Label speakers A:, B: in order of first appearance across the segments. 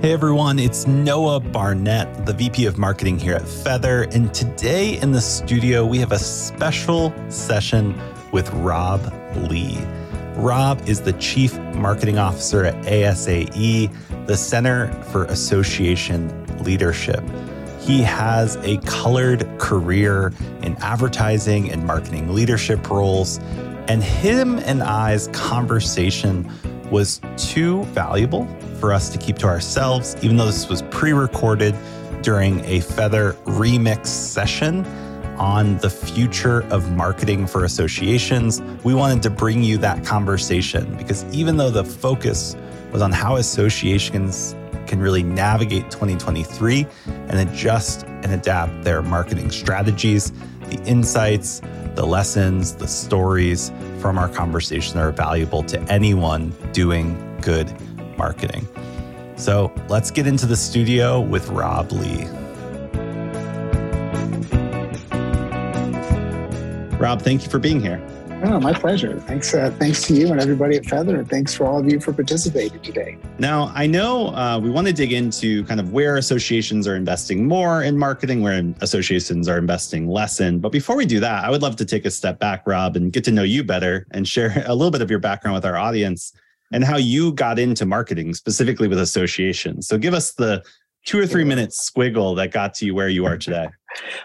A: Hey everyone, it's Noah Barnett, the VP of Marketing here at Feathr. And today in the studio, we have a special session with Robb Lee. Robb is the Chief Marketing Officer at ASAE, the Center for Association Leadership. He has a colored career in advertising and marketing leadership roles, and him and I's conversation was too valuable for us to keep to ourselves, even though this was pre recorded during a Feathr remix session on the future of marketing for associations. We wanted to bring you that conversation because even though the focus was on how associations can really navigate 2023 and adjust and adapt their marketing strategies, the insights, the lessons, the stories from our conversation that are valuable to anyone doing good marketing. So let's get into the studio with Robb Lee. Robb, thank you for being here.
B: Oh, my pleasure. Thanks. Uh, thanks to you and everybody at Feathr. thanks for all of you for participating today.
A: Now, I know uh, we want to dig into kind of where associations are investing more in marketing, where associations are investing less in. But before we do that, I would love to take a step back, Robb, and get to know you better and share a little bit of your background with our audience and how you got into marketing specifically with associations. So give us the two or three minutes squiggle that got to you where you are today.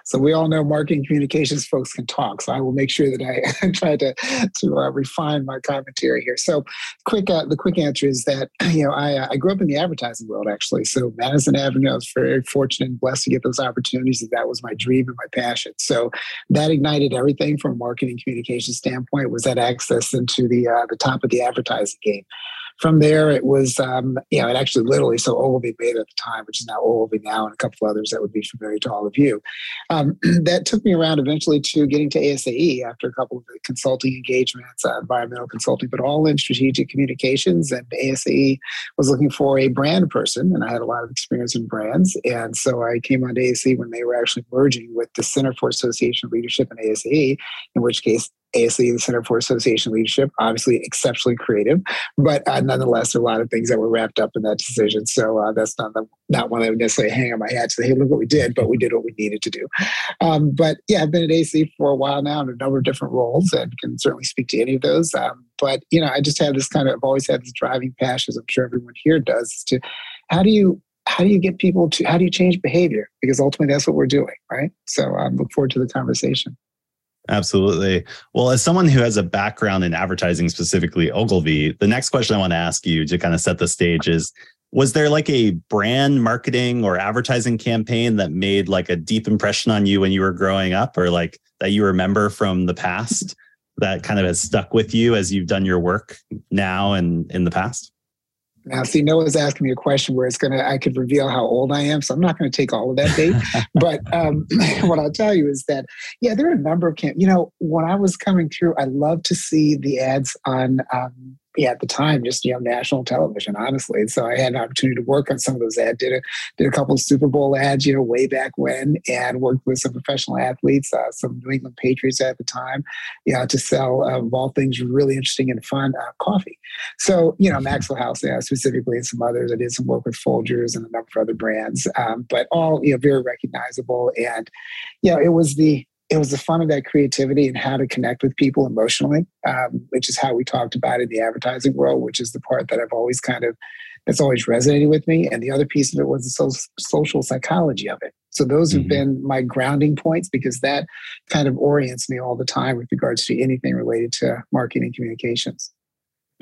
B: So we all know marketing communications folks can talk. So I will make sure that I try to to uh, refine my commentary here. So quick, uh, the quick answer is that you know I uh, I grew up in the advertising world actually. So Madison Avenue, I was very fortunate and blessed to get those opportunities. And that was my dream and my passion. So that ignited everything from a marketing communication standpoint. Was that access into the uh, the top of the advertising game from there, it was, um, you know, it actually literally, so Ogilvy Mather at the time, which is now Ogilvy now, and a couple others that would be familiar to all of you. Um, that took me around eventually to getting to ASAE after a couple of consulting engagements, uh, environmental consulting, but all in strategic communications. And ASAE was looking for a brand person, and I had a lot of experience in brands. And so I came on to ASAE when they were actually merging with the Center for Association Leadership and ASAE, in which case ASAE, the Center for Association Leadership, obviously exceptionally creative, but uh, nonetheless, a lot of things that were wrapped up in that decision. So uh, that's not the, not one I would necessarily hang on my hat to say, hey, look what we did, but we did what we needed to do. Um, but yeah, I've been at ASAE for a while now in a number of different roles and can certainly speak to any of those. Um, but you know, I just have this kind of, I've always had this driving passion, as I'm sure everyone here does, to how do you how do you get people to how do you change behavior because ultimately that's what we're doing right so i um, look forward to the conversation
A: Absolutely. Well, as someone who has a background in advertising, specifically Ogilvy, the next question I want to ask you to kind of set the stage is Was there like a brand marketing or advertising campaign that made like a deep impression on you when you were growing up or like that you remember from the past that kind of has stuck with you as you've done your work now and in the past?
B: Now, see, Noah's asking me a question where it's gonna I could reveal how old I am, so I'm not going to take all of that date. but um, what I'll tell you is that yeah, there are a number of camp. You know, when I was coming through, I love to see the ads on um, yeah, at the time, just you know, national television, honestly. So I had an opportunity to work on some of those ads. Did a did a couple of Super Bowl ads, you know, way back when, and worked with some professional athletes, uh, some New England Patriots at the time, you know, to sell of all things really interesting and fun uh, coffee. So you know, Maxwell House, yeah, specifically, and some others. I did some work with Folgers and a number of other brands, um, but all you know, very recognizable. And you know, it was the it was the fun of that creativity and how to connect with people emotionally, um, which is how we talked about in the advertising world, which is the part that I've always kind of that's always resonated with me. And the other piece of it was the so- social psychology of it. So those have mm-hmm. been my grounding points because that kind of orients me all the time with regards to anything related to marketing and communications.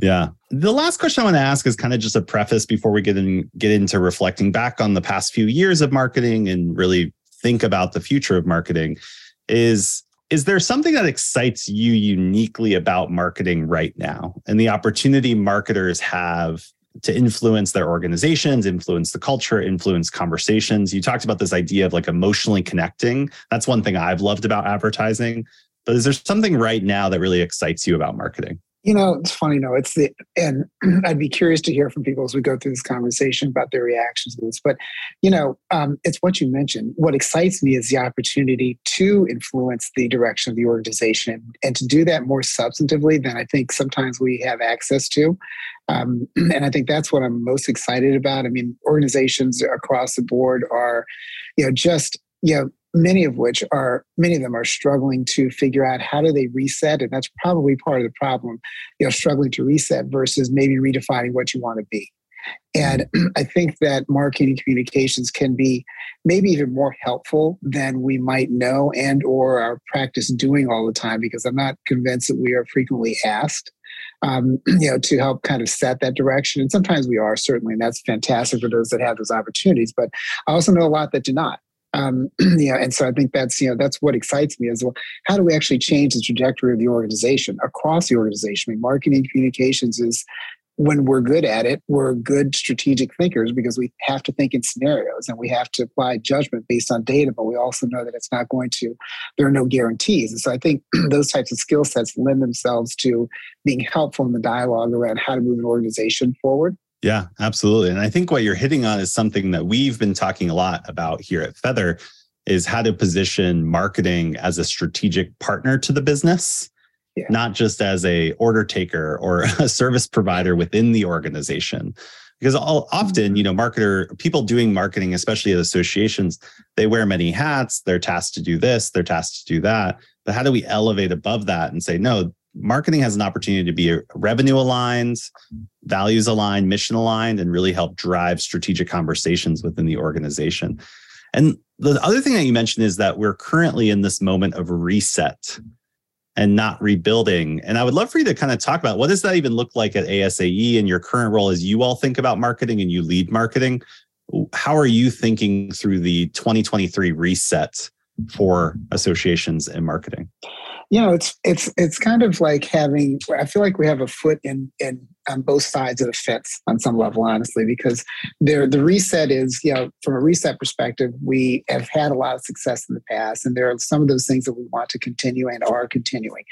A: Yeah. The last question I want to ask is kind of just a preface before we get in get into reflecting back on the past few years of marketing and really think about the future of marketing is is there something that excites you uniquely about marketing right now and the opportunity marketers have to influence their organizations, influence the culture, influence conversations? You talked about this idea of like emotionally connecting. That's one thing I've loved about advertising. But is there something right now that really excites you about marketing?
B: You know, it's funny. No, it's the, and I'd be curious to hear from people as we go through this conversation about their reactions to this. But, you know, um, it's what you mentioned. What excites me is the opportunity to influence the direction of the organization and to do that more substantively than I think sometimes we have access to. Um, and I think that's what I'm most excited about. I mean, organizations across the board are, you know, just, you know, many of which are many of them are struggling to figure out how do they reset and that's probably part of the problem you know struggling to reset versus maybe redefining what you want to be. And i think that marketing communications can be maybe even more helpful than we might know and or our practice doing all the time because i'm not convinced that we are frequently asked um, you know to help kind of set that direction. And sometimes we are certainly and that's fantastic for those that have those opportunities but i also know a lot that do not um, you know, and so I think that's you know that's what excites me as well. How do we actually change the trajectory of the organization across the organization? I mean, marketing communications is when we're good at it, we're good strategic thinkers because we have to think in scenarios and we have to apply judgment based on data, but we also know that it's not going to, there are no guarantees. And so I think those types of skill sets lend themselves to being helpful in the dialogue around how to move an organization forward.
A: Yeah, absolutely. And I think what you're hitting on is something that we've been talking a lot about here at Feathr is how to position marketing as a strategic partner to the business, yeah. not just as a order taker or a service provider within the organization. Because all, often, mm-hmm. you know, marketer people doing marketing, especially at associations, they wear many hats. They're tasked to do this, they're tasked to do that. But how do we elevate above that and say, no, marketing has an opportunity to be revenue aligned, values aligned, mission aligned, and really help drive strategic conversations within the organization. And the other thing that you mentioned is that we're currently in this moment of reset and not rebuilding. And I would love for you to kind of talk about what does that even look like at ASAE and your current role as you all think about marketing and you lead marketing. How are you thinking through the 2023 reset for associations and marketing?
B: You know it's it's it's kind of like having i feel like we have a foot in in on both sides of the fence on some level honestly because there the reset is you know from a reset perspective we have had a lot of success in the past and there are some of those things that we want to continue and are continuing.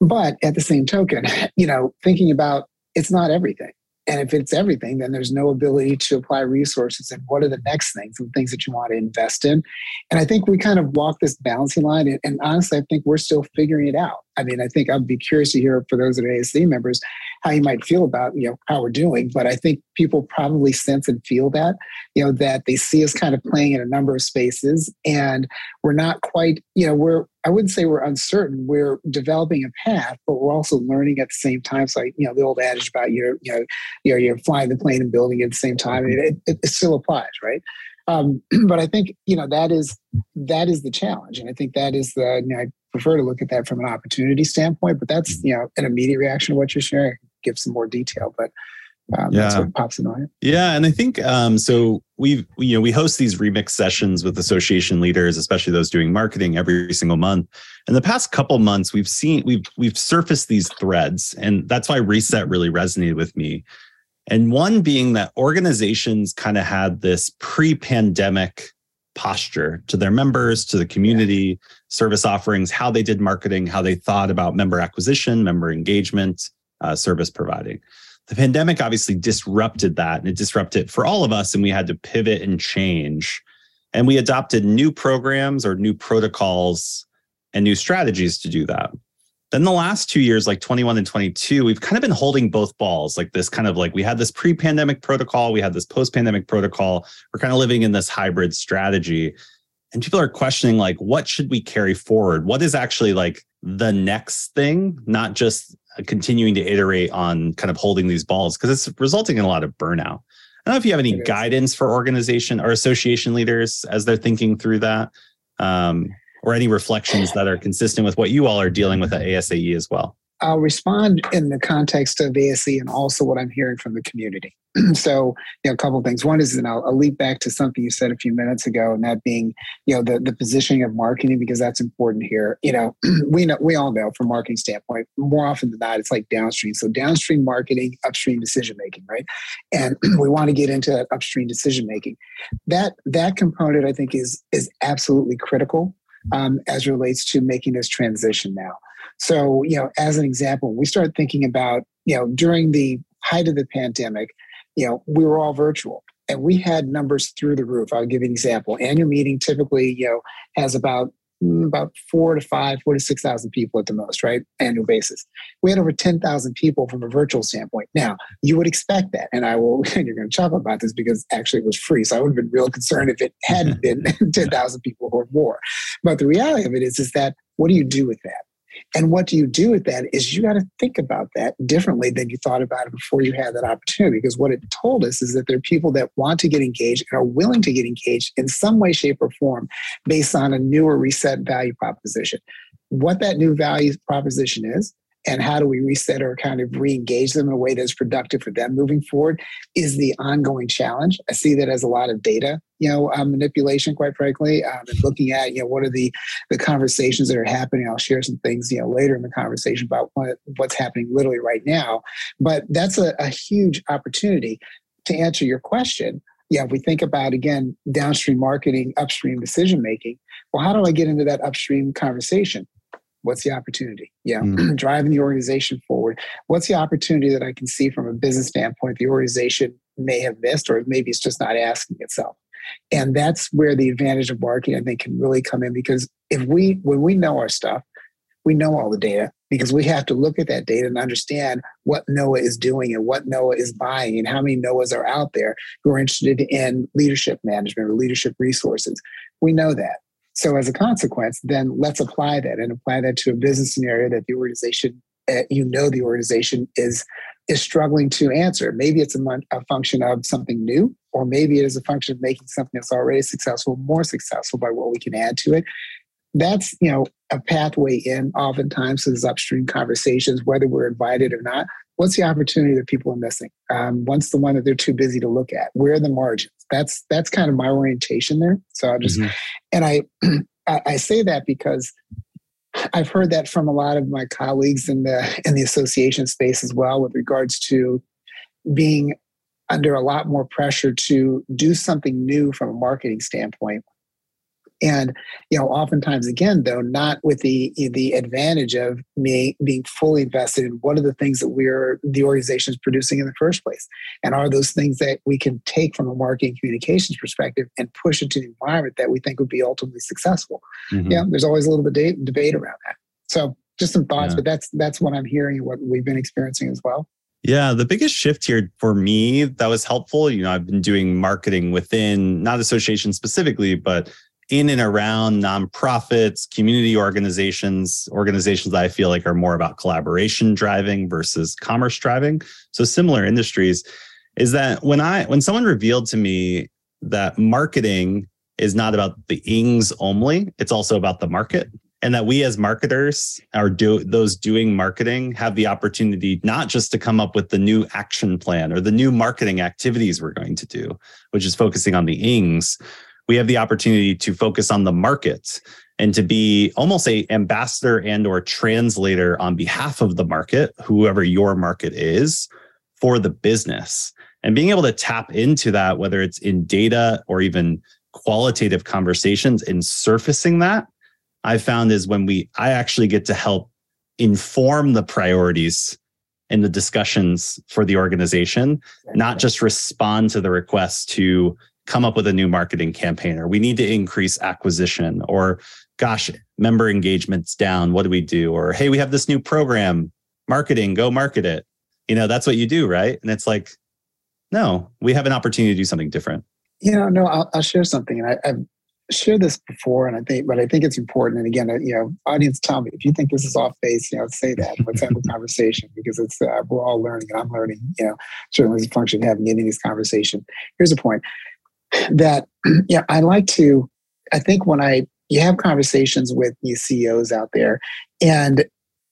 B: But at the same token you know thinking about it's not everything and if it's everything, then there's no ability to apply resources. And what are the next things and things that you want to invest in? And I think we kind of walk this balancing line. And, honestly, I think we're still figuring it out. I mean, I think I'd be curious to hear for those that are ASAE members how you might feel about you know how we're doing. But I think people probably sense and feel that you know that they see us kind of playing in a number of spaces, and we're not quite you know we're I wouldn't say we're uncertain. We're developing a path, but we're also learning at the same time. So, like, you know, the old adage about you're, you know, you're, you're flying the plane and building at the same time. It, it, it still applies, right? Um, but I think you know that is that is the challenge, and I think that is the. You know, I prefer to look at that from an opportunity standpoint, but that's you know an immediate reaction to what you're sharing. Give some more detail, but um, yeah. that's what pops in my head.
A: Yeah, and I think um, so. We've you know we host these remix sessions with association leaders, especially those doing marketing, every single month. In the past couple months, we've seen we've we've surfaced these threads, and that's why reset really resonated with me. And one being that organizations kind of had this pre-pandemic posture to their members, to the community, service offerings, how they did marketing, how they thought about member acquisition, member engagement, uh, service providing. The pandemic obviously disrupted that and it disrupted for all of us and we had to pivot and change. And we adopted new programs or new protocols and new strategies to do that. Then the last two years like 21 and 22 we've kind of been holding both balls like this kind of like we had this pre-pandemic protocol we had this post-pandemic protocol. We're kind of living in this hybrid strategy. And people are questioning like what should we carry forward? What is actually like the next thing not just continuing to iterate on kind of holding these balls because it's resulting in a lot of burnout. I don't know if you have any guidance for organization or association leaders as they're thinking through that, um, or any reflections that are consistent with what you all are dealing with at ASAE as well.
B: I'll respond in the context of ASAE and also what I'm hearing from the community. so, you know, a couple of things. One is, and I'll, I'll, leap back to something you said a few minutes ago, and that being, you know, the, the positioning of marketing because that's important here. You know, we know we all know from marketing standpoint, more often than not, it's like downstream. So downstream marketing, upstream decision making, right? And we want to get into that upstream decision making. That that component, I think, is is absolutely critical um, as relates to making this transition now. So, you know, as an example, we started thinking about, you know, during the height of the pandemic, you know, we were all virtual and we had numbers through the roof. I'll give you an example. Annual meeting typically, you know, has about mm, about four to five, four to six thousand people at the most, right? Annual basis. We had over ten thousand people from a virtual standpoint. Now, you would expect that, and I will. And you're going to chuckle about this because actually it was free, so I would have been real concerned if it hadn't been ten thousand people or more. But the reality of it is, is that what do you do with that? And what do you do with that is you got to think about that differently than you thought about it before you had that opportunity. Because what it told us is that there are people that want to get engaged and are willing to get engaged in some way, shape, or form based on a newer reset value proposition. What that new value proposition is, and how do we reset or kind of re-engage them in a way that's productive for them moving forward is the ongoing challenge. I see that as a lot of data you know um, manipulation quite frankly um, and looking at you know what are the the conversations that are happening. I'll share some things you know later in the conversation about what, what's happening literally right now. But that's a, a huge opportunity. To answer your question yeah, if we think about again downstream marketing, upstream decision making, well, how do I get into that upstream conversation? What's the opportunity? Yeah, mm. driving the organization forward. What's the opportunity that I can see from a business standpoint the organization may have missed, or maybe it's just not asking itself? And that's where the advantage of marketing, I think, can really come in because if we, when we know our stuff, we know all the data because we have to look at that data and understand what Noah is doing and what Noah is buying and how many Noahs are out there who are interested in leadership management or leadership resources. We know that. So as a consequence, then let's apply that and apply that to a business scenario that the organization, uh, you know, the organization is is struggling to answer. Maybe it's a, a function of something new, or maybe it is a function of making something that's already successful more successful by what we can add to it. That's you know a pathway in oftentimes to these upstream conversations, whether we're invited or not what's the opportunity that people are missing? Um, what's the one that they're too busy to look at? Where are the margins? That's that's kind of my orientation there. So I just mm-hmm. and I I say that because I've heard that from a lot of my colleagues in the in the association space as well, with regards to being under a lot more pressure to do something new from a marketing standpoint and you know oftentimes again though not with the the advantage of me being fully invested in what are the things that we're the organization is producing in the first place and are those things that we can take from a marketing communications perspective and push into the environment that we think would be ultimately successful mm-hmm. yeah there's always a little bit of debate around that so just some thoughts yeah. but that's that's what i'm hearing and what we've been experiencing as well
A: yeah, the biggest shift here for me that was helpful, you know, I've been doing marketing within not association specifically, but in and around nonprofits, community organizations, organizations that I feel like are more about collaboration driving versus commerce driving. So similar industries is that when I when someone revealed to me that marketing is not about the ings only, it's also about the market. And that we as marketers are do those doing marketing have the opportunity not just to come up with the new action plan or the new marketing activities we're going to do, which is focusing on the ings, we have the opportunity to focus on the market and to be almost a ambassador and or translator on behalf of the market whoever your market is for the business. And being able to tap into that whether it's in data or even qualitative conversations and surfacing that i found is when we i actually get to help inform the priorities in the discussions for the organization not just respond to the request to come up with a new marketing campaign or we need to increase acquisition or gosh member engagements down what do we do? Or hey we have this new program marketing go market it. You know that's what you do right? And it's like no we have an opportunity to do something different.
B: You know no i'll, I'll share something and I, have shared this before and i think but i think it's important and again you know audience tell me if you think this is off base you know say that let's have a conversation because it's uh, we're all learning and i'm learning you know certainly as a function of having any of these conversations. Here's the point that yeah, I like to. I think when I you have conversations with these CEOs out there, and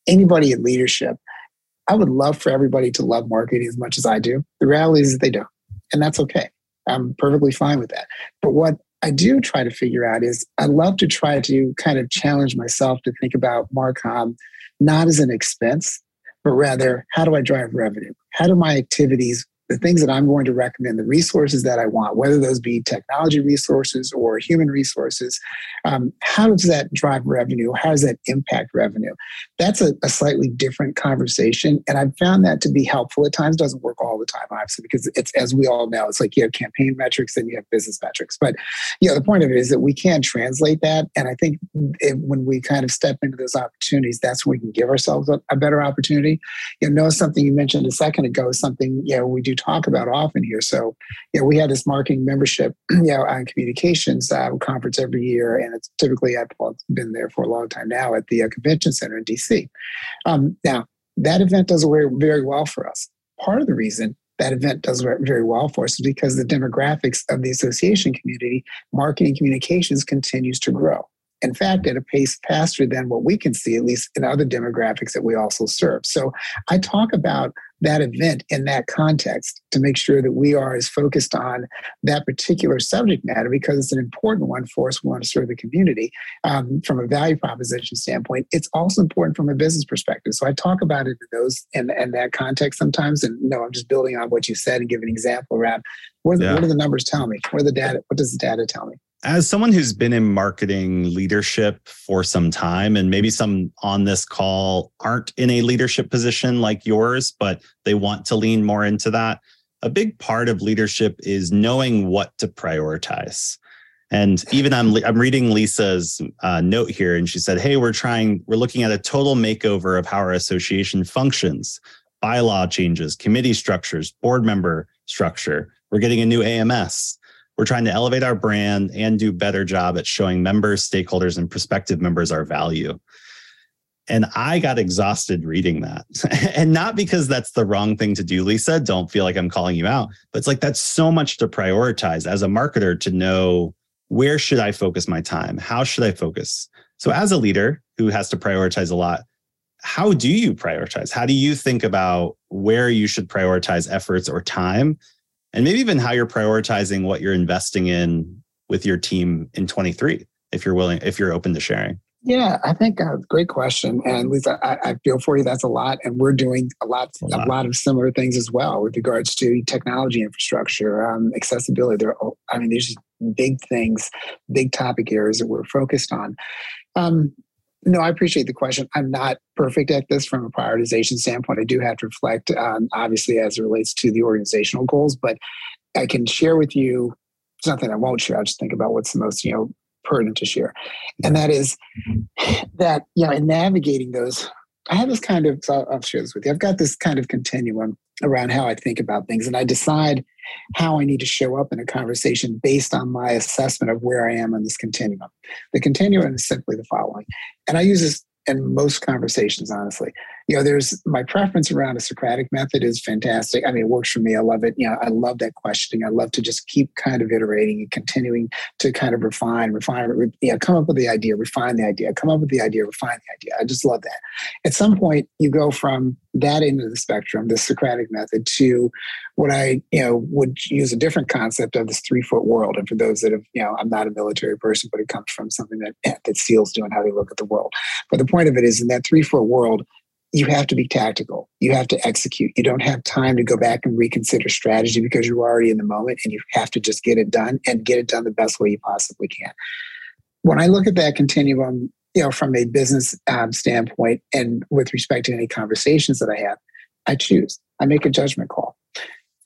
B: anybody in leadership, I would love for everybody to love marketing as much as I do. The reality is they don't, and that's okay. I'm perfectly fine with that. But what I do try to figure out is I love to try to kind of challenge myself to think about Marcom not as an expense, but rather how do I drive revenue? How do my activities the things that I'm going to recommend, the resources that I want, whether those be technology resources or human resources, um, how does that drive revenue? How does that impact revenue? That's a, a, slightly different conversation. And I've found that to be helpful at times, doesn't work all the time, obviously, because it's, as we all know, it's like you have campaign metrics and you have business metrics. But, you know, the point of it is that we can translate that. And I think it, when we kind of step into those opportunities, that's when we can give ourselves a, a better opportunity. You know, something you mentioned a second ago, something, you know, we do talk about often here. So, you know, we have this marketing membership, you know, on communications uh, conference every year, and it's typically I've been there for a long time now at the uh, convention center in DC. Um, now, that event does very, very well for us. Part of the reason that event does very well for us is because the demographics of the association community, marketing communications continues to grow in fact, at a pace faster than what we can see, at least in other demographics that we also serve. So I talk about that event in that context to make sure that we are as focused on that particular subject matter because it's an important one for us. We want to serve the community um, from a value proposition standpoint. It's also important from a business perspective. So I talk about it in those and in, in that context sometimes. And no, I'm just building on what you said and give an example around what, yeah. what do the numbers tell me? What are the data? What does the data tell me?
A: As someone who's been in marketing leadership for some time, and maybe some on this call aren't in a leadership position like yours, but they want to lean more into that, a big part of leadership is knowing what to prioritize. And even I'm I'm reading Lisa's uh, note here, and she said, "Hey, we're trying. We're looking at a total makeover of how our association functions, bylaw changes, committee structures, board member structure. We're getting a new AMS." We're trying to elevate our brand and do a better job at showing members, stakeholders, and prospective members our value. And I got exhausted reading that. and not because that's the wrong thing to do, Lisa. Don't feel like I'm calling you out. But it's like that's so much to prioritize as a marketer to know where should I focus my time? How should I focus? So as a leader who has to prioritize a lot, how do you prioritize? How do you think about where you should prioritize efforts or time and maybe even how you're prioritizing what you're investing in with your team in 23 if you're willing if you're open to sharing.
B: Yeah i think uh, great question and lisa I, I, feel for you that's a lot and we're doing a lot a lot, a lot. of similar things as well with regards to technology infrastructure um, accessibility there i mean there's big things big topic areas that we're focused on. Um, no, I appreciate the question. I'm not perfect at this from a prioritization standpoint. I do have to reflect, um, obviously, as it relates to the organizational goals, but I can share with you something I won't share. I'll just think about what's the most, you know, pertinent to share. And that is that, you know, in navigating those, I have this kind of, so I'll share this with you. I've got this kind of continuum around how I think about things. And I decide how I need to show up in a conversation based on my assessment of where I am on this continuum. The continuum is simply the following. And I use this in most conversations, honestly. You know, there's my preference around a Socratic method is fantastic. I mean, it works for me. I love it. You know, I love that questioning. I love to just keep kind of iterating and continuing to kind of refine, refine, re, you know, come up with the idea, refine the idea, come up with the idea, refine the idea. I just love that. At some point, you go from that end of the spectrum, the Socratic method, to what I, you know, would use a different concept of this three foot world. And for those that have, you know, I'm not a military person, but it comes from something that that SEALs do and how they look at the world. But the point of it is, in that three foot world, you have to be tactical. You have to execute. You don't have time to go back and reconsider strategy because you're already in the moment and you have to just get it done and get it done the best way you possibly can. When I look at that continuum, you know, from a business um, standpoint and with respect to any conversations that I have, I choose. I make a judgment call.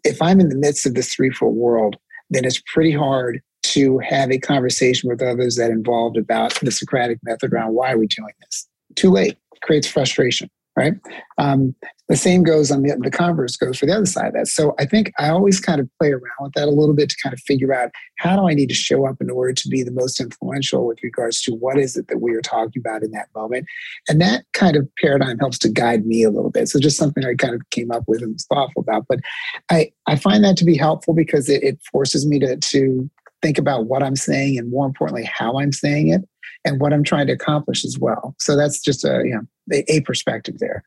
B: If I'm in the midst of this three foot world, then it's pretty hard to have a conversation with others that involved about the Socratic method around why are we doing this. Too late creates frustration right? Um, the same goes on the, the converse goes for the other side of that. So I think I always kind of play around with that a little bit to kind of figure out how do I need to show up in order to be the most influential with regards to what is it that we are talking about in that moment. And that kind of paradigm helps to guide me a little bit. So just something I kind of came up with and was thoughtful about. But I, I find that to be helpful because it, it forces me to, to think about what I'm saying and more importantly, how I'm saying it and what I'm trying to accomplish as well. So that's just a, you know, a, perspective there.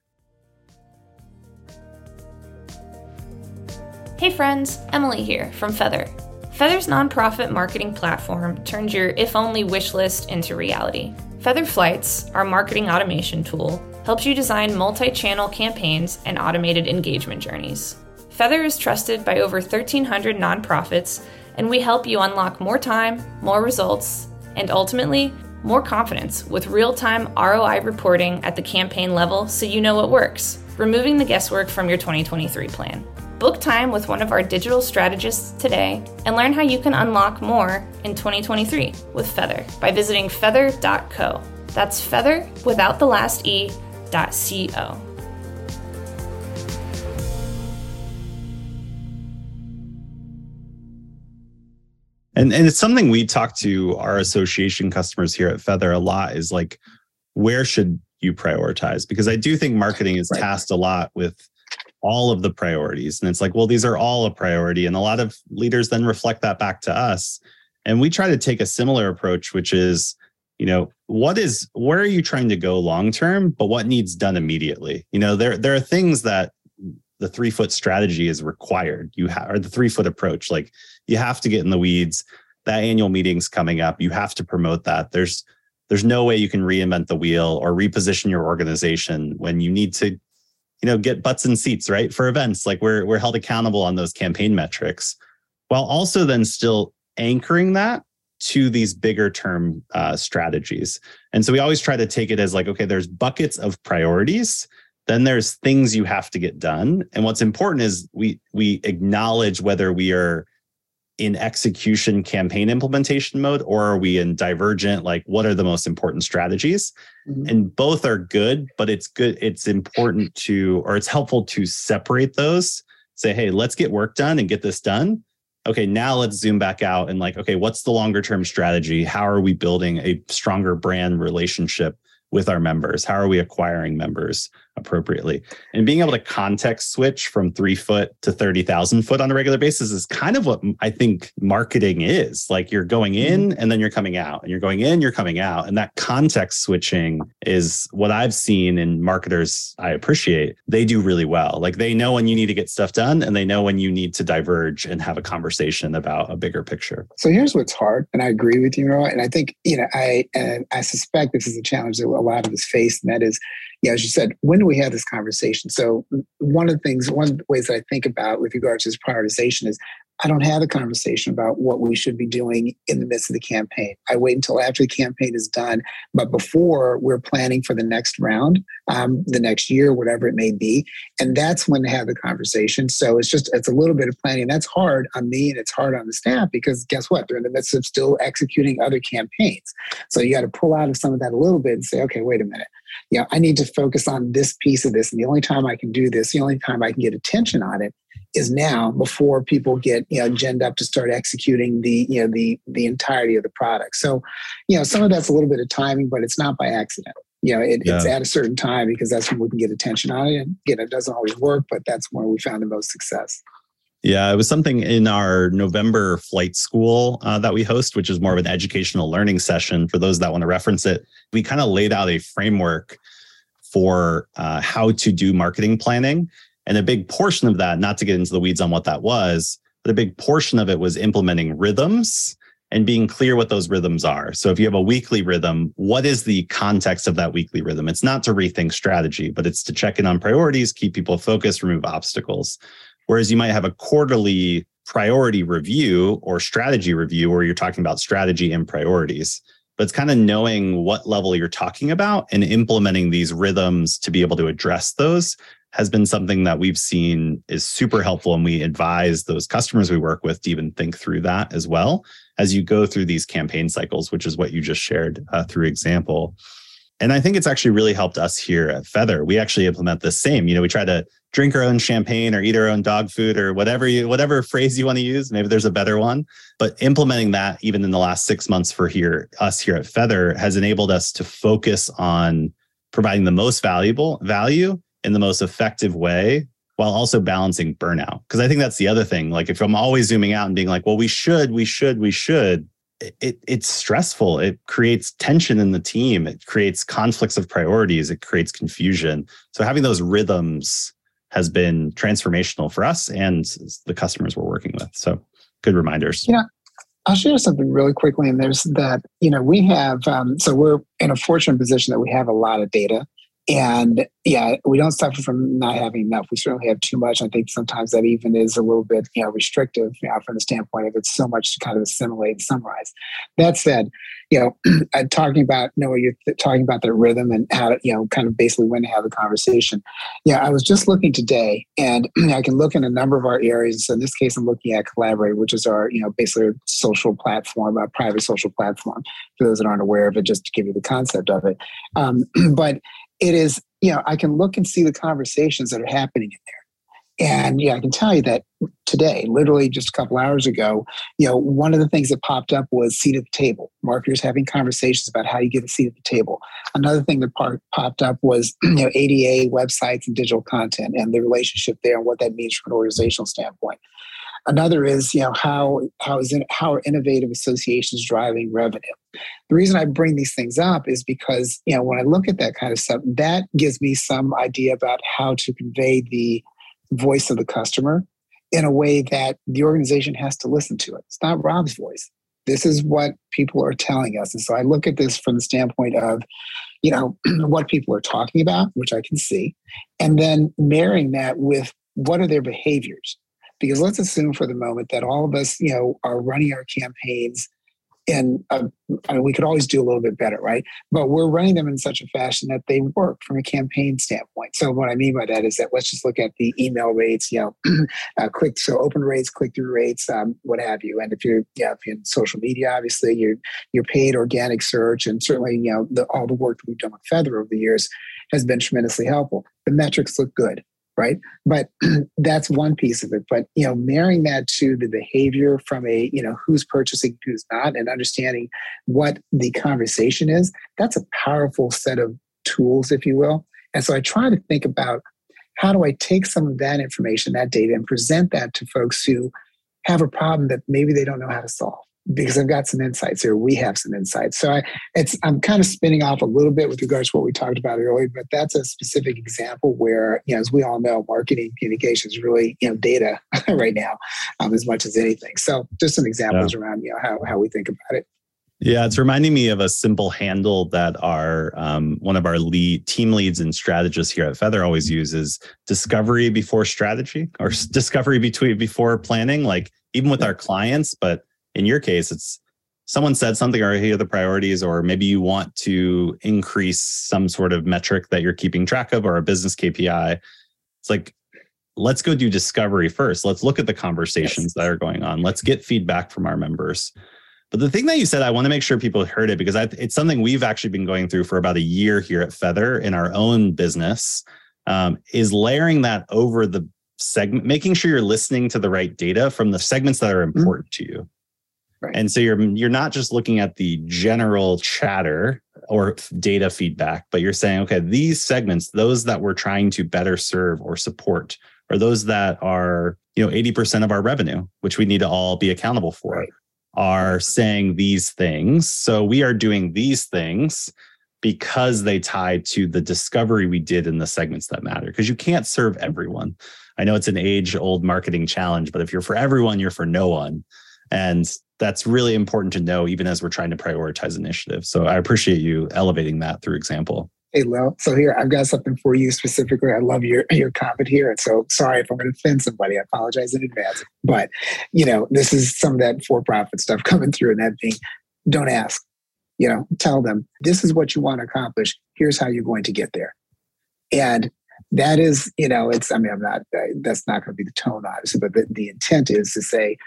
C: Hey friends, Emily here from Feathr. Feathr's nonprofit marketing platform turns your if only wish list into reality. Feathr Flights, our marketing automation tool, helps you design multi channel campaigns and automated engagement journeys. Feathr is trusted by over 1,300 nonprofits, and we help you unlock more time, more results, and ultimately, more confidence with real time ROI reporting at the campaign level so you know what works, removing the guesswork from your 2023 plan. Book time with one of our digital strategists today and learn how you can unlock more in 2023 with Feathr by visiting feathr.co. That's feathr without the last E co.
A: And and it's something we talk to our association customers here at Feathr a lot is like, where should you prioritize? Because I do think marketing is right. tasked a lot with all of the priorities. And it's like, well, these are all a priority. And a lot of leaders then reflect that back to us. And we try to take a similar approach, which is, you know, what is where are you trying to go long term, but what needs done immediately? You know, there there are things that the three foot strategy is required. You have or the three foot approach. Like you have to get in the weeds. That annual meeting's coming up. You have to promote that. There's there's no way you can reinvent the wheel or reposition your organization when you need to, you know, get butts and seats, right? For events. Like we're we're held accountable on those campaign metrics, while also then still anchoring that to these bigger term uh, strategies. And so we always try to take it as like, okay, there's buckets of priorities then there's things you have to get done and what's important is we we acknowledge whether we are in execution campaign implementation mode or are we in divergent like what are the most important strategies? Mm-hmm. and both are good but it's good it's important to or it's helpful to separate those. Say hey let's get work done and get this done. Okay now let's zoom back out and like okay what's the longer term strategy? How are we building a stronger brand relationship with our members? How are we acquiring members appropriately? And being able to context switch from three foot to 30,000 foot on a regular basis is kind of what I think marketing is. Like you're going in mm-hmm. and then you're coming out, and you're going in, you're coming out. And that context switching is what I've seen in marketers I appreciate. They do really well. Like they know when you need to get stuff done and they know when you need to diverge and have a conversation about a bigger picture.
B: So here's what's hard. And I agree with you, Roy. And I think, you know, I, and I suspect this is a challenge that a lot of us face, and that is, yeah, as you said, when do we have this conversation? So one of the things, one of the ways that I think about with regards to this prioritization is I don't have a conversation about what we should be doing in the midst of the campaign. I wait until after the campaign is done. But before we're planning for the next round, um, the next year, whatever it may be. And that's when to have the conversation. So it's just, it's a little bit of planning. That's hard on me and it's hard on the staff because guess what? They're in the midst of still executing other campaigns. So you got to pull out of some of that a little bit and say, okay, wait a minute you know, I need to focus on this piece of this. And the only time I can do this, the only time I can get attention on it is now before people get, you know, ginned up to start executing the, you know, the the entirety of the product. So, you know, some of that's a little bit of timing, but it's not by accident. You know, it, yeah. it's at a certain time because that's when we can get attention on it. And again, it doesn't always work, but that's where we found the most success.
A: Yeah, it was something in our November flight school uh, that we host, which is more of an educational learning session for those that want to reference it. We kind of laid out a framework for uh, how to do marketing planning. And a big portion of that, not to get into the weeds on what that was, but a big portion of it was implementing rhythms and being clear what those rhythms are. So if you have a weekly rhythm, what is the context of that weekly rhythm? It's not to rethink strategy, but it's to check in on priorities, keep people focused, remove obstacles. Whereas you might have a quarterly priority review or strategy review where you're talking about strategy and priorities. But it's kind of knowing what level you're talking about and implementing these rhythms to be able to address those has been something that we've seen is super helpful. And we advise those customers we work with to even think through that as well as you go through these campaign cycles, which is what you just shared uh, through example. And I think it's actually really helped us here at Feathr. We actually implement the same. You know, we try to drink our own champagne or eat our own dog food or whatever you whatever phrase you want to use maybe there's a better one but implementing that even in the last 6 months for here us here at feathr has enabled us to focus on providing the most valuable value in the most effective way while also balancing burnout because i think that's the other thing like if i'm always zooming out and being like well we should we should we should it, it's stressful. It creates tension in the team. It creates conflicts of priorities. It creates confusion. So having those rhythms has been transformational for us and the customers we're working with. So good reminders.
B: Yeah. I'll share something really quickly. And there's that, you know, we have, um, so we're in a fortunate position that we have a lot of data and yeah, we don't suffer from not having enough. We certainly have too much. I think sometimes that even is a little bit, you know, restrictive you know, from the standpoint of it's so much to kind of assimilate and summarize. That said, you know, talking about, you know, you're talking about the rhythm and how to, you know, kind of basically when to have a conversation. Yeah, I was just looking today and I can look in a number of our areas. So in this case, I'm looking at Collaborate, which is our, you know, basically our social platform, a private social platform. For those that aren't aware of it, just to give you the concept of it. Um, but it is, you know, I can look and see the conversations that are happening in there. And yeah, I can tell you that today, literally just a couple hours ago, you know, one of the things that popped up was seat at the table. Marketers having conversations about how you get a seat at the table. Another thing that part, popped up was you know ADA websites and digital content and the relationship there and what that means from an organizational standpoint. Another is, you know, how how is in, how are innovative associations driving revenue? The reason I bring these things up is because, you know, when I look at that kind of stuff, that gives me some idea about how to convey the voice of the customer in a way that the organization has to listen to it. It's not Robb's voice. This is what people are telling us. And so I look at this from the standpoint of, you know, what people are talking about, which I can see, and then marrying that with what are their behaviors because let's assume for the moment that all of us, you know, are running our campaigns and I mean, we could always do a little bit better, right? But we're running them in such a fashion that they work from a campaign standpoint. So what I mean by that is that let's just look at the email rates, you know, uh, click so open rates, click through rates, um, what have you. And if you're yeah, if you're in social media, obviously you're you're paid organic search, and certainly you know the, all the work that we've done with Feathr over the years has been tremendously helpful. The metrics look good right? But that's one piece of it. But you know marrying that to the behavior from a you know who's purchasing who's not and understanding what the conversation is that's a powerful set of tools if you will. And so i try to think about how do i take some of that information that data and present that to folks who have a problem that maybe they don't know how to solve because I've got some insights here. We have some insights. So I, it's I'm kind of spinning off a little bit with regards to what we talked about earlier, but that's a specific example where, you know, as we all know, marketing communications really, you know, data right now um, as much as anything. So just some examples yeah. around, you know, how, how we think about it.
A: Yeah, it's reminding me of a simple handle that our um, one of our lead team leads and strategists here at Feathr always uses: discovery before strategy, or discovery between before planning. Like even with our clients, but in your case, it's someone said something or here are the priorities, or maybe you want to increase some sort of metric that you're keeping track of or a business KPI. It's like, let's go do discovery first. Let's look at the conversations yes. that are going on. Let's get feedback from our members. But the thing that you said, I want to make sure people heard it because I, it's something we've actually been going through for about a year here at Feathr in our own business. Um, is layering that over the segment, making sure you're listening to the right data from the segments that are mm-hmm. important mm-hmm. to you. Right. And so you're you're not just looking at the general chatter or data feedback, but you're saying, okay, these segments, those that we're trying to better serve or support, are those that are, you know, 80% of our revenue, which we need to all be accountable for, right. are saying these things. So we are doing these things because they tie to the discovery we did in the segments that matter. Because you can't serve everyone. I know it's an age old marketing challenge, but if you're for everyone, you're for no one. And that's really important to know, even as we're trying to prioritize initiatives. So I appreciate you elevating that through example.
B: Hey, Lil. So here, I've got something for you specifically. I love your your comment here, and so sorry if I'm going to offend somebody. I apologize in advance. But you know, this is some of that for-profit stuff coming through, and that being, don't ask. You know, tell them this is what you want to accomplish. Here's how you're going to get there, and that is, you know, it's. I mean, I'm not. That's not going to be the tone, obviously, but the, the intent is to say,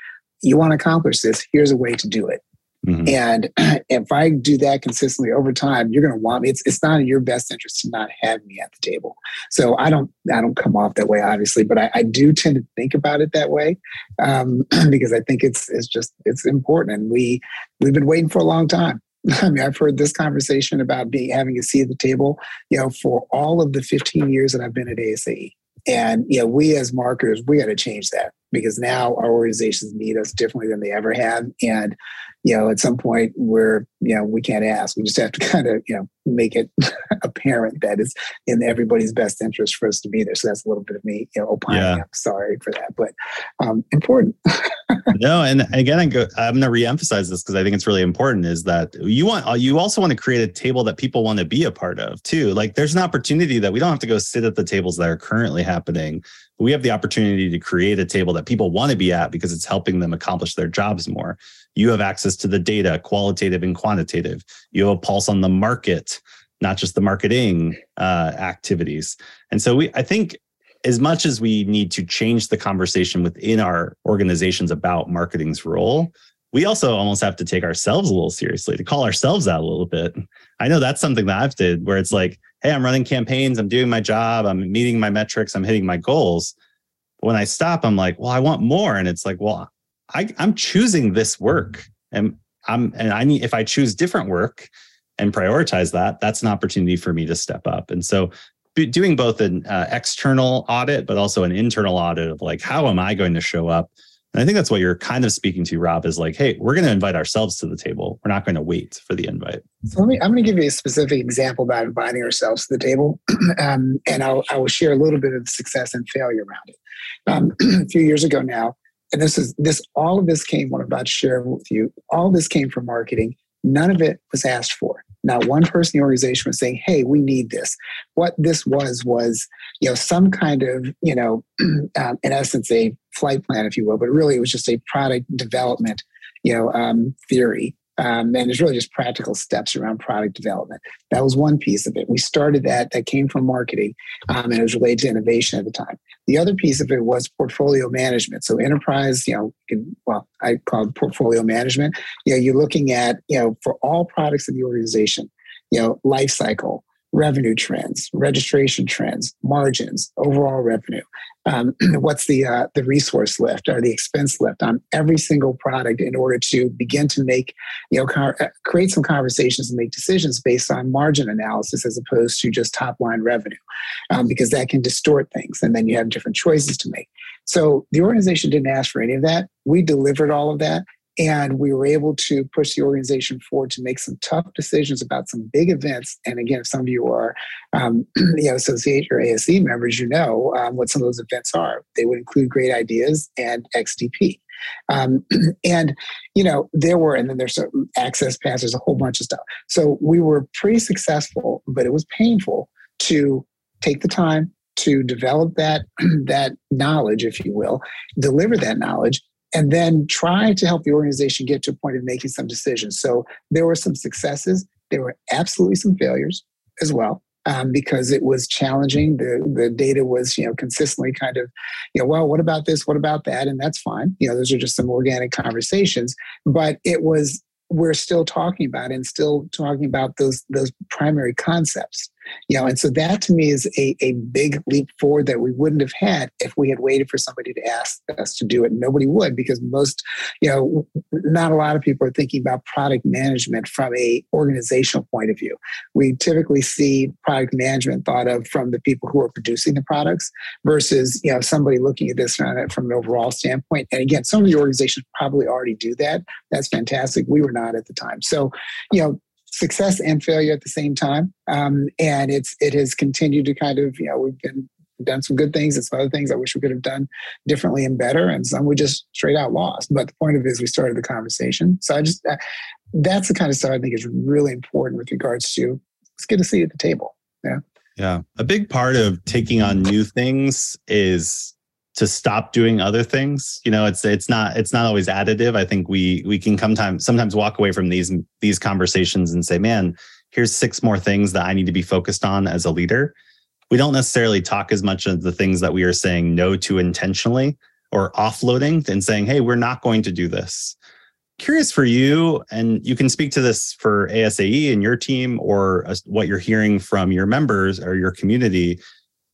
B: you want to accomplish this, here's a way to do it. Mm-hmm. And if I do that consistently over time, you're going to want me. It's it's not in your best interest to not have me at the table. So I don't I don't come off that way, obviously, but I, I do tend to think about it that way um, because I think it's it's just it's important, and we we've been waiting for a long time. I mean, I've heard this conversation about being having a seat at the table, you know, for all of the 15 years that I've been at ASAE. And you know, we as marketers, we got to change that because now our organizations need us differently than they ever have. And you know, at some point, we're you know we can't ask. We just have to kind of you know make it apparent that it's in everybody's best interest for us to be there. So that's a little bit of me, you know, opining. Yeah. I'm sorry for that, but um, important.
A: no, and again, I go, I'm going to reemphasize this because I think it's really important. Is that you want you also want to create a table that people want to be a part of too. Like, there's an opportunity that we don't have to go sit at the tables that are currently happening. We have the opportunity to create a table that people want to be at because it's helping them accomplish their jobs more. You have access to the data, qualitative and quantitative. You have a pulse on the market not just the marketing uh, activities. And so we, I think as much as we need to change the conversation within our organizations about marketing's role, we also almost have to take ourselves a little seriously to call ourselves out a little bit. I know that's something that I've did where it's like, hey, I'm running campaigns, I'm doing my job, I'm meeting my metrics, I'm hitting my goals. But when I stop, I'm like, well, I want more. And it's like, well, I, I'm choosing this work. And I'm and I need if I choose different work and prioritize that, that's an opportunity for me to step up. And so doing both an uh, external audit, but also an internal audit of like, how am I going to show up? And I think that's what you're kind of speaking to, Robb, is like, hey, we're going to invite ourselves to the table. We're not going to wait for the invite.
B: So let me, I'm going to give you a specific example about inviting ourselves to the table. um, and I'll, I will share a little bit of success and failure around it. Um, a few years ago now, and this is this, all of this came, what I'm about to share with you, all this came from marketing. None of it was asked for. Not one person in the organization was saying, "Hey, we need this." What this was was, you know, some kind of, you know, um, in essence, a flight plan, if you will, but really it was just a product development, you know, um, theory um, and it's really just practical steps around product development. That was one piece of it. We started that, that came from marketing, um, and it was related to innovation at the time. The other piece of it was portfolio management. So enterprise, you know, well, I call it portfolio management. You know, you're looking at, you know, for all products in the organization, you know, life cycle, revenue trends, registration trends, margins, overall revenue. Um, what's the uh, the resource lift or the expense lift on every single product in order to begin to make you know uh, create some conversations and make decisions based on margin analysis as opposed to just top line revenue, um, because that can distort things, and then you have different choices to make. So the organization didn't ask for any of that. We delivered all of that. And we were able to push the organization forward to make some tough decisions about some big events. And again, if some of you are, um, you know, associate or ASAE members, you know um, what some of those events are. They would include great ideas and XDP. Um, and you know there were and then there's access passes a whole bunch of stuff so we were pretty successful but it was painful to take the time to develop that that knowledge if you will deliver that knowledge and then try to help the organization get to a point of making some decisions. So there were some successes. There were absolutely some failures as well. Um, because it was challenging. The the data was you know consistently kind of, you know, well, what about this? What about that? And that's fine. You know, those are just some organic conversations. But it was we're still talking about and still talking about those those primary concepts you know and so that to me is a, a big leap forward that we wouldn't have had if we had waited for somebody to ask us to do it. Nobody would because most you know not a lot of people are thinking about product management from a organizational point of view. We typically see product management thought of from the people who are producing the products versus you know somebody looking at this from, an overall standpoint. And again some of the organizations probably already do that. That's fantastic. We were not at the time. So you know success and failure at the same time. Um, and it's it has continued to kind of you know we've been done some good things and some other things I wish we could have done differently and better, and some we just straight out lost. But the point of it is we started the conversation. So I just uh, that's the kind of stuff I think is really important with regards to let's get a seat at the table. Yeah.
A: Yeah. A big part of taking on new things is to stop doing other things. You know it's it's not it's not always additive. I think we we can come time sometimes walk away from these these conversations and say man here's six more things that i need to be focused on as a leader. We don't necessarily talk as much of the things that we are saying no to intentionally or offloading and saying hey we're not going to do this. Curious for you and you can speak to this for asae and your team or what you're hearing from your members or your community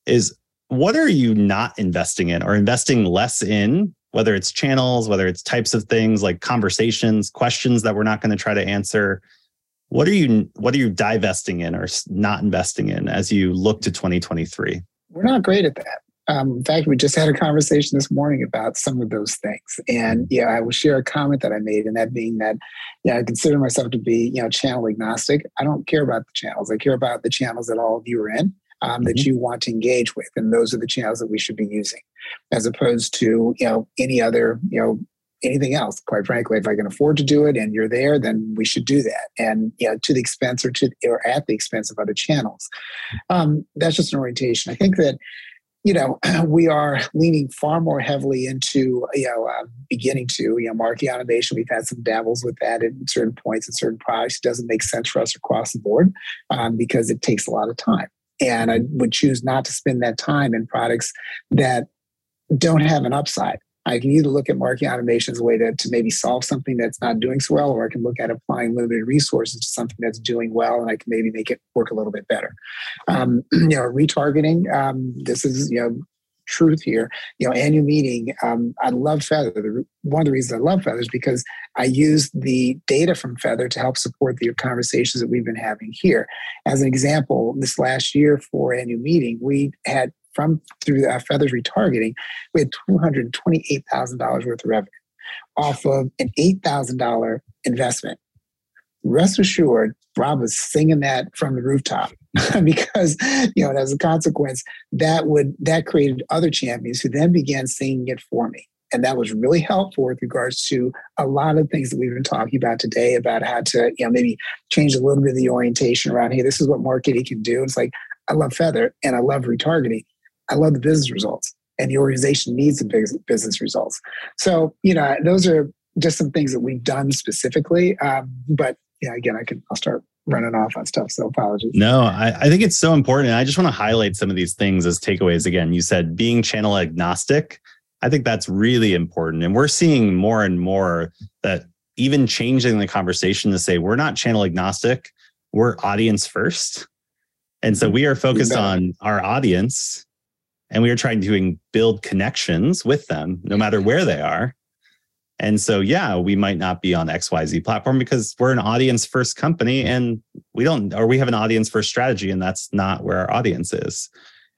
A: is what are you not investing in or investing less in? Whether it's channels whether it's types of things like conversations questions that we're not going to try to answer. What are you what are you divesting in or not investing in as you look to 2023
B: we're not great at that. Um, in fact we just had a conversation this morning about some of those things. And yeah i will share a comment that i made and that being that yeah i consider myself to be you know channel agnostic. I don't care about the channels. I care about the channels that all of you are in um, mm-hmm. that you want to engage with, and those are the channels that we should be using, as opposed to you know any other you know anything else. Quite frankly, if I can afford to do it and you're there, then we should do that. And you know, to the expense or to or at the expense of other channels. Um, that's just an orientation. I think that you know, we are leaning far more heavily into, you know, uh, beginning to, you know, marketing automation. We've had some dabbles with that at certain points in certain products. It doesn't make sense for us across the board um, because it takes a lot of time. And I would choose not to spend that time in products that don't have an upside. I can either look at marketing automation as a way to, to maybe solve something that's not doing so well, or I can look at applying limited resources to something that's doing well, and I can maybe make it work a little bit better. Um, you know, retargeting. Um, this is you know truth here. You know, annual meeting. Um, I love Feathr. One of the reasons I love Feathr is because I use the data from Feathr to help support the conversations that we've been having here. As an example, this last year for annual meeting, we had from through uh, Feathr's retargeting, we had $228,000 worth of revenue off of an $8,000 investment. Rest assured, Robb was singing that from the rooftop because, you know, as a consequence, that would that created other champions who then began singing it for me. And that was really helpful with regards to a lot of things that we've been talking about today about how to, you know, maybe change a little bit of the orientation around, hey, this is what marketing can do. It's like, I love Feathr and I love retargeting. I love the business results, and the organization needs the business results. So, you know, those are just some things that we've done specifically. Um, but yeah, again, I can I'll start running off on stuff. So apologies.
A: No, I, I think it's so important. And I just want to highlight some of these things as takeaways. Again, you said being channel agnostic. I think that's really important. And we're seeing more and more that even changing the conversation to say we're not channel agnostic, we're audience first. And so mm-hmm. we are focused on our audience and we are trying to build connections with them no matter where they are and so yeah we might not be on xyz platform because we're an audience first company and we don't or we have an audience first strategy and that's not where our audience is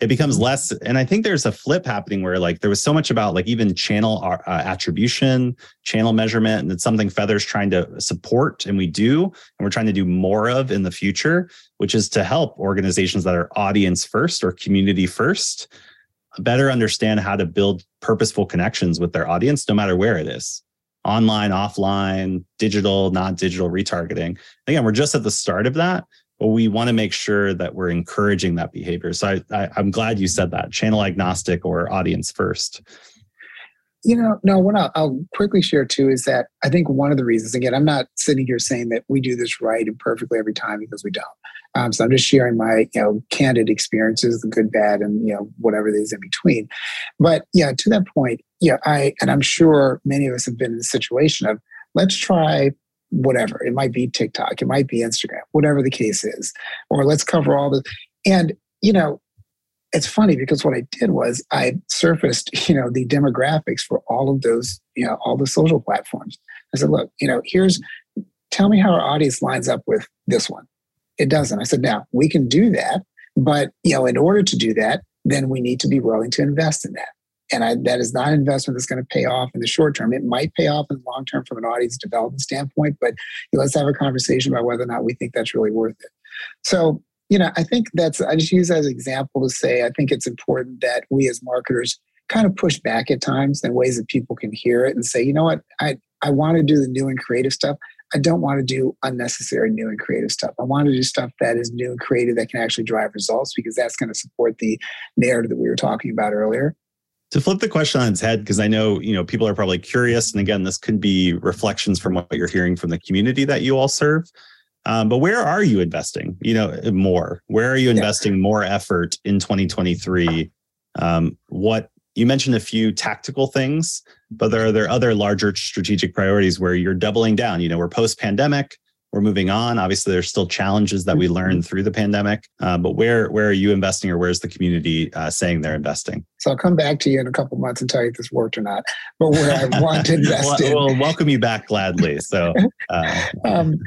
A: it becomes mm-hmm. less and i think there's a flip happening where like there was so much about like even channel uh, attribution channel measurement and it's something Feathr's trying to support and we do and we're trying to do more of in the future which is to help organizations that are audience first or community first better understand how to build purposeful connections with their audience, no matter where it is online, offline, digital, not digital retargeting. Again, we're just at the start of that, but we want to make sure that we're encouraging that behavior. So I, I, am glad you said that channel agnostic or audience first.
B: You know, no, what I'll, I'll, quickly share too is that I think one of the reasons, again, I'm not sitting here saying that we do this right and perfectly every time because we don't. Um, so I'm just sharing my, you know, candid experiences, the good, bad, and you know, whatever it is in between. But yeah, to that point, yeah, I and I'm sure many of us have been in the situation of let's try whatever. It might be TikTok, it might be Instagram, whatever the case is, or let's cover all the and you know, it's funny because what I did was I surfaced, you know, the demographics for all of those, you know, all the social platforms. I said, look, you know, here's tell me how our audience lines up with this one it doesn't. I said, now we can do that, but you know, in order to do that, then we need to be willing to invest in that. And I, that is not an investment that's going to pay off in the short term. It might pay off in the long term from an audience development standpoint, but let's have a conversation about whether or not we think that's really worth it. So, you know, I think that's, I just use that as an example to say, I think it's important that we as marketers kind of push back at times in ways that people can hear it and say, you know what, I, I want to do the new and creative stuff. I don't want to do unnecessary new and creative stuff. I want to do stuff that is new and creative that can actually drive results because that's going to support the narrative that we were talking about earlier.
A: To flip the question on its head, because I know you know people are probably curious, and again, this could be reflections from what you're hearing from the community that you all serve. Um, but where are you investing? You know, more. Where are you investing more effort in 2023? Um, what you mentioned a few tactical things, but there are there other larger strategic priorities where you're doubling down. You know, we're post pandemic, we're moving on. Obviously, there's still challenges that we mm-hmm. learned through the pandemic. Uh, but where where are you investing, or where's the community uh, saying they're investing?
B: So I'll come back to you in a couple months and tell you if this worked or not. But where I want to invest well, in,
A: we'll welcome you back gladly. So, uh,
B: um,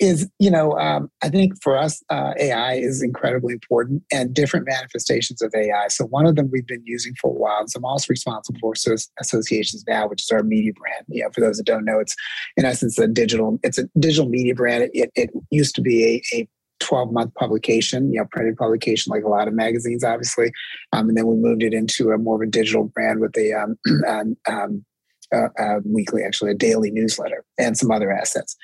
B: is you know um, i think for us uh, ai is incredibly important and different manifestations of ai so one of them we've been using for a while and so i'm also responsible for associations now which is our media brand you know for those that don't know it's in essence a digital it's a digital media brand it, it used to be a, a 12 month publication, you know, printed publication like a lot of magazines, obviously. Um, and then we moved it into a more of a digital brand with a um, um, uh, uh, weekly, actually, a daily newsletter, and some other assets.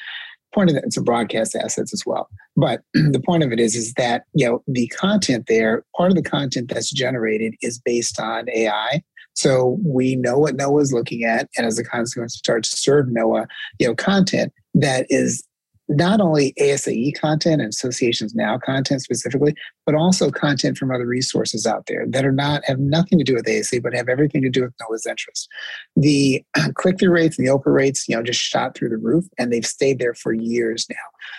B: Point of that, some broadcast assets as well. But the point of it is, is that you know the content there. Part of the content that's generated is based on AI. So we know what Noah is looking at, and as a consequence, start to serve Noah, you know, content that is not only ASAE content and Associations Now content specifically, but also content from other resources out there that are not have nothing to do with ASAE, but have everything to do with Noah's interest. The click-through rates and the open rates, you know, just shot through the roof, and they've stayed there for years now.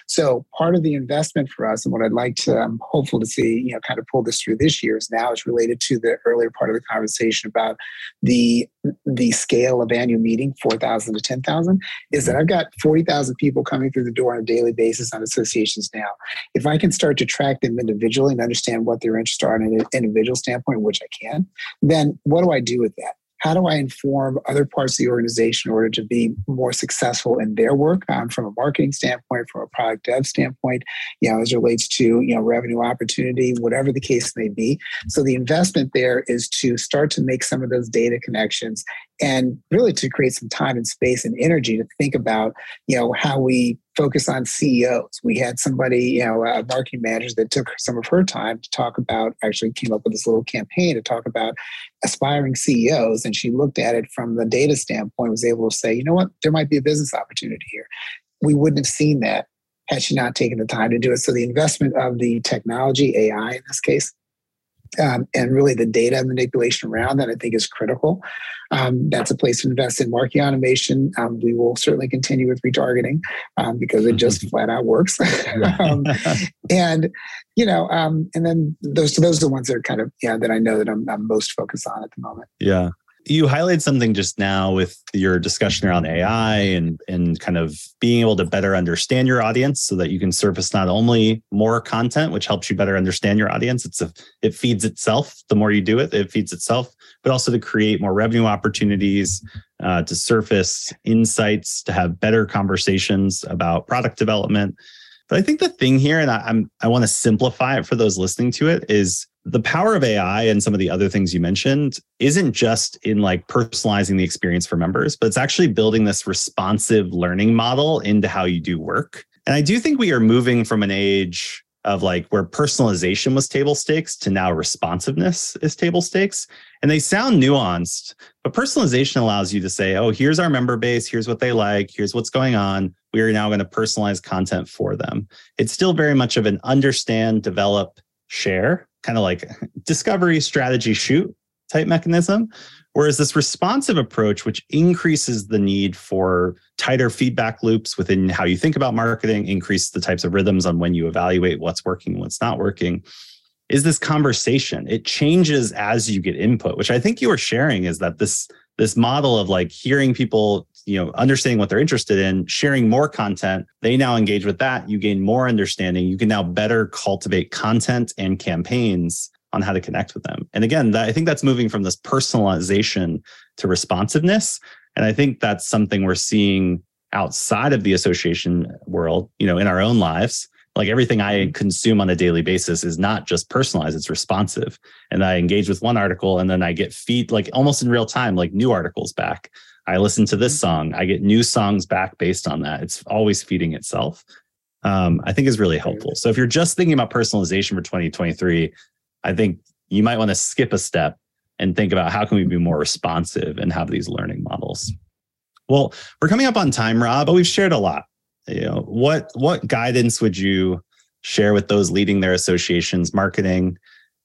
B: So part of the investment for us, and what I'd like to, I'm hopeful to see, you know, kind of pull this through this year is now is related to the earlier part of the conversation about the the scale of annual meeting, 4,000 to 10,000, is that I've got 40,000 people coming through the door on a daily basis on associations now. If I can start to track them individually and understand what their interests are on an individual standpoint, which I can, then what do I do with that? How do I inform other parts of the organization in order to be more successful in their work um, from a marketing standpoint, from a product dev standpoint, you know, as it relates to, you know, revenue opportunity, whatever the case may be. So the investment there is to start to make some of those data connections and really to create some time and space and energy to think about, you know, how we focus on CEOs. We had somebody, you know, a marketing manager that took some of her time to talk about, actually came up with this little campaign to talk about aspiring CEOs. And she looked at it from the data standpoint, was able to say, you know what, there might be a business opportunity here. We wouldn't have seen that had she not taken the time to do it. So the investment of the technology, AI in this case, um, and really the data manipulation around that I think is critical. Um, that's a place to invest in marketing automation. Um, we will certainly continue with retargeting um, because it just flat out works. Um, and you know, um, and then those those are the ones that are kind of yeah that I know that I'm, I'm most focused on at the moment.
A: Yeah, you highlighted something just now with your discussion around AI and and kind of being able to better understand your audience so that you can surface not only more content which helps you better understand your audience it's a it feeds itself. The more you do it it feeds itself but also to create more revenue opportunities uh, to surface insights to have better conversations about product development. But I think the thing here, and I, I'm I want to simplify it for those listening to it, is the power of AI and some of the other things you mentioned isn't just in like personalizing the experience for members, but it's actually building this responsive learning model into how you do work. And I do think we are moving from an age of like where personalization was table stakes to now responsiveness is table stakes. And they sound nuanced, but personalization allows you to say, oh, here's our member base, here's what they like, here's what's going on. We are now going to personalize content for them. It's still very much of an understand, develop, share kind of like discovery strategy shoot type mechanism. Whereas this responsive approach, which increases the need for tighter feedback loops within how you think about marketing, increase the types of rhythms on when you evaluate what's working and what's not working, is this conversation. It changes as you get input, which I think you were sharing is that this this model of like hearing people you know understanding what they're interested in sharing more content they now engage with that. You gain more understanding. You can now better cultivate content and campaigns on how to connect with them. And again that, i think that's moving from this personalization to responsiveness. And i think that's something we're seeing outside of the association world you know in our own lives like everything I mm-hmm. consume on a daily basis is not just personalized, it's responsive. And I engage with one article and then I get feed like almost in real time, like new articles back. I listen to this mm-hmm. song, I get new songs back based on that. It's always feeding itself. Um, I think is really helpful. So if you're just thinking about personalization for 2023, I think you might want to skip a step and think about how can we be more responsive and have these learning models. Well, we're coming up on time, Robb, but we've shared a lot you know what what guidance would you share with those leading their associations marketing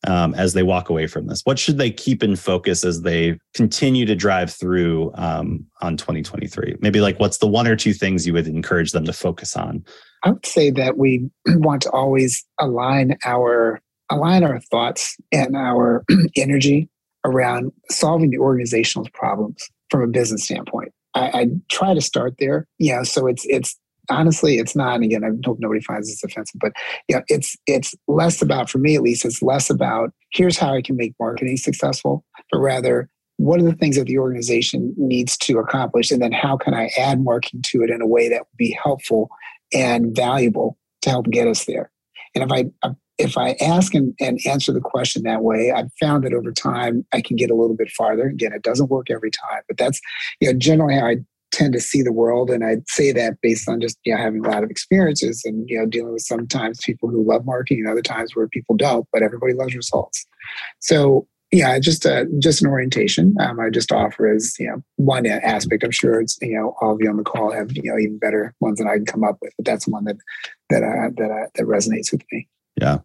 A: um, as they walk away from this? What should they keep in focus as they continue to drive through um, on 2023 maybe like what's the one or two things you would encourage them to focus on?
B: I would say that we want to always align our align our thoughts and our energy around solving the organizational problems from a business standpoint. I, I, try to start there. Yeah, so it's it's honestly, it's not. And again, I hope nobody finds this offensive, but yeah, it's it's less about, for me at least, it's less about here's how I can make marketing successful, but rather what are the things that the organization needs to accomplish, and then how can I add marketing to it in a way that would be helpful and valuable to help get us there. And if I if I ask and, and answer the question that way, I've found that over time I can get a little bit farther. Again, it doesn't work every time, but that's you know generally how I tend to see the world. And I'd say that based on just you know, having a lot of experiences and you know dealing with sometimes people who love marketing and other times where people don't, but everybody loves results. So yeah, just uh, just an orientation. Um, I just offer as you know one aspect. I'm sure it's you know all of you on the call have you know even better ones than I can come up with, but that's one that that uh, that uh, that resonates with me.
A: Yeah,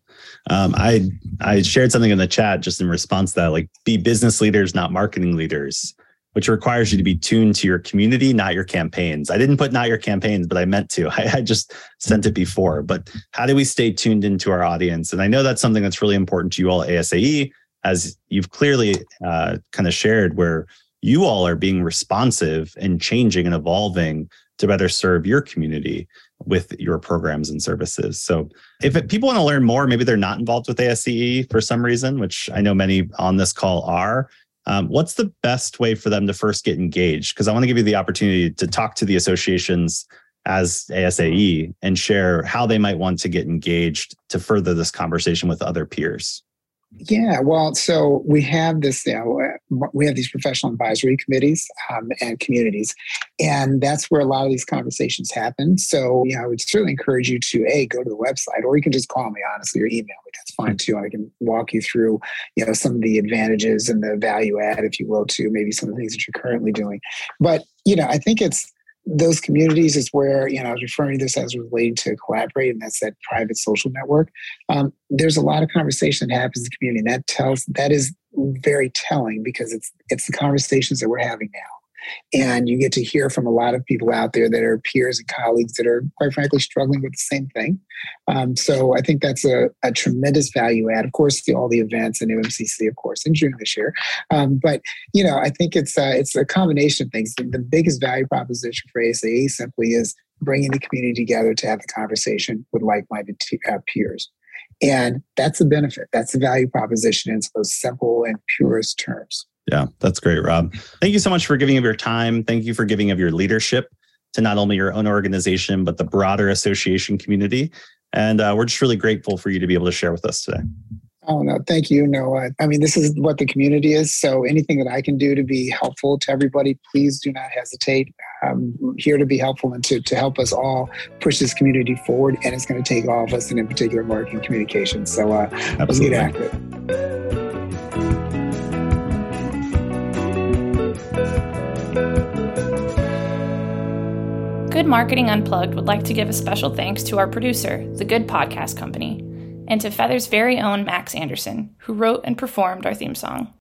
A: um, I I shared something in the chat just in response to that, like be business leaders, not marketing leaders which requires you to be tuned to your community, not your campaigns. I didn't put not your campaigns, but I meant to. I, I, just sent it before. But how do we stay tuned into our audience? And I know that's something that's really important to you all at ASAE, as you've clearly uh, kind of shared, where you all are being responsive and changing and evolving to better serve your community with your programs and services. So, if it, people want to learn more, maybe they're not involved with ASAE for some reason, which I know many on this call are um, what's the best way for them to first get engaged? Because I want to give you the opportunity to talk to the associations as ASAE and share how they might want to get engaged to further this conversation with other peers.
B: Yeah, well, so we have this, you know, uh, we have these professional advisory committees um, and communities, and that's where a lot of these conversations happen. So, you know, I would certainly encourage you to a go to the website, or you can just call me honestly or email me. That's fine too. I can walk you through, you know, some of the advantages and the value add, if you will, to maybe some of the things that you're currently doing. But you know, I think it's those communities is where you know I was referring to this as relating to collaborate, and that's that private social network. Um, there's a lot of conversation that happens in the community, and that tells that is very telling because it's it's the conversations that we're having now. And you get to hear from a lot of people out there that are peers and colleagues that are, quite frankly, struggling with the same thing. Um, so I think that's a, a, tremendous value add. Of course, the, all the events and MCC, of course, in June this year. Um, but you know, I think it's a, it's a combination of things. The, biggest value proposition for ASAE simply is bringing the community together to have the conversation with like-minded t- uh, peers. And that's the benefit. That's the value proposition in its most simple and purest terms.
A: Yeah, that's great, Robb. Thank you so much for giving of your time. Thank you for giving of your leadership to not only your own organization, but the broader association community. And uh, we're just really grateful for you to be able to share with us today.
B: Oh, no, thank you. No, I, I mean, this is what the community is. So anything that I can do to be helpful to everybody, please do not hesitate. I'm here to be helpful and to, to help us all push this community forward. And it's going to take all of us, and in particular, marketing communications. So uh, let's get after it.
C: Good Marketing Unplugged would like to give a special thanks to our producer, The Good Podcast Company, and to Feathr's very own Max Anderson, who wrote and performed our theme song.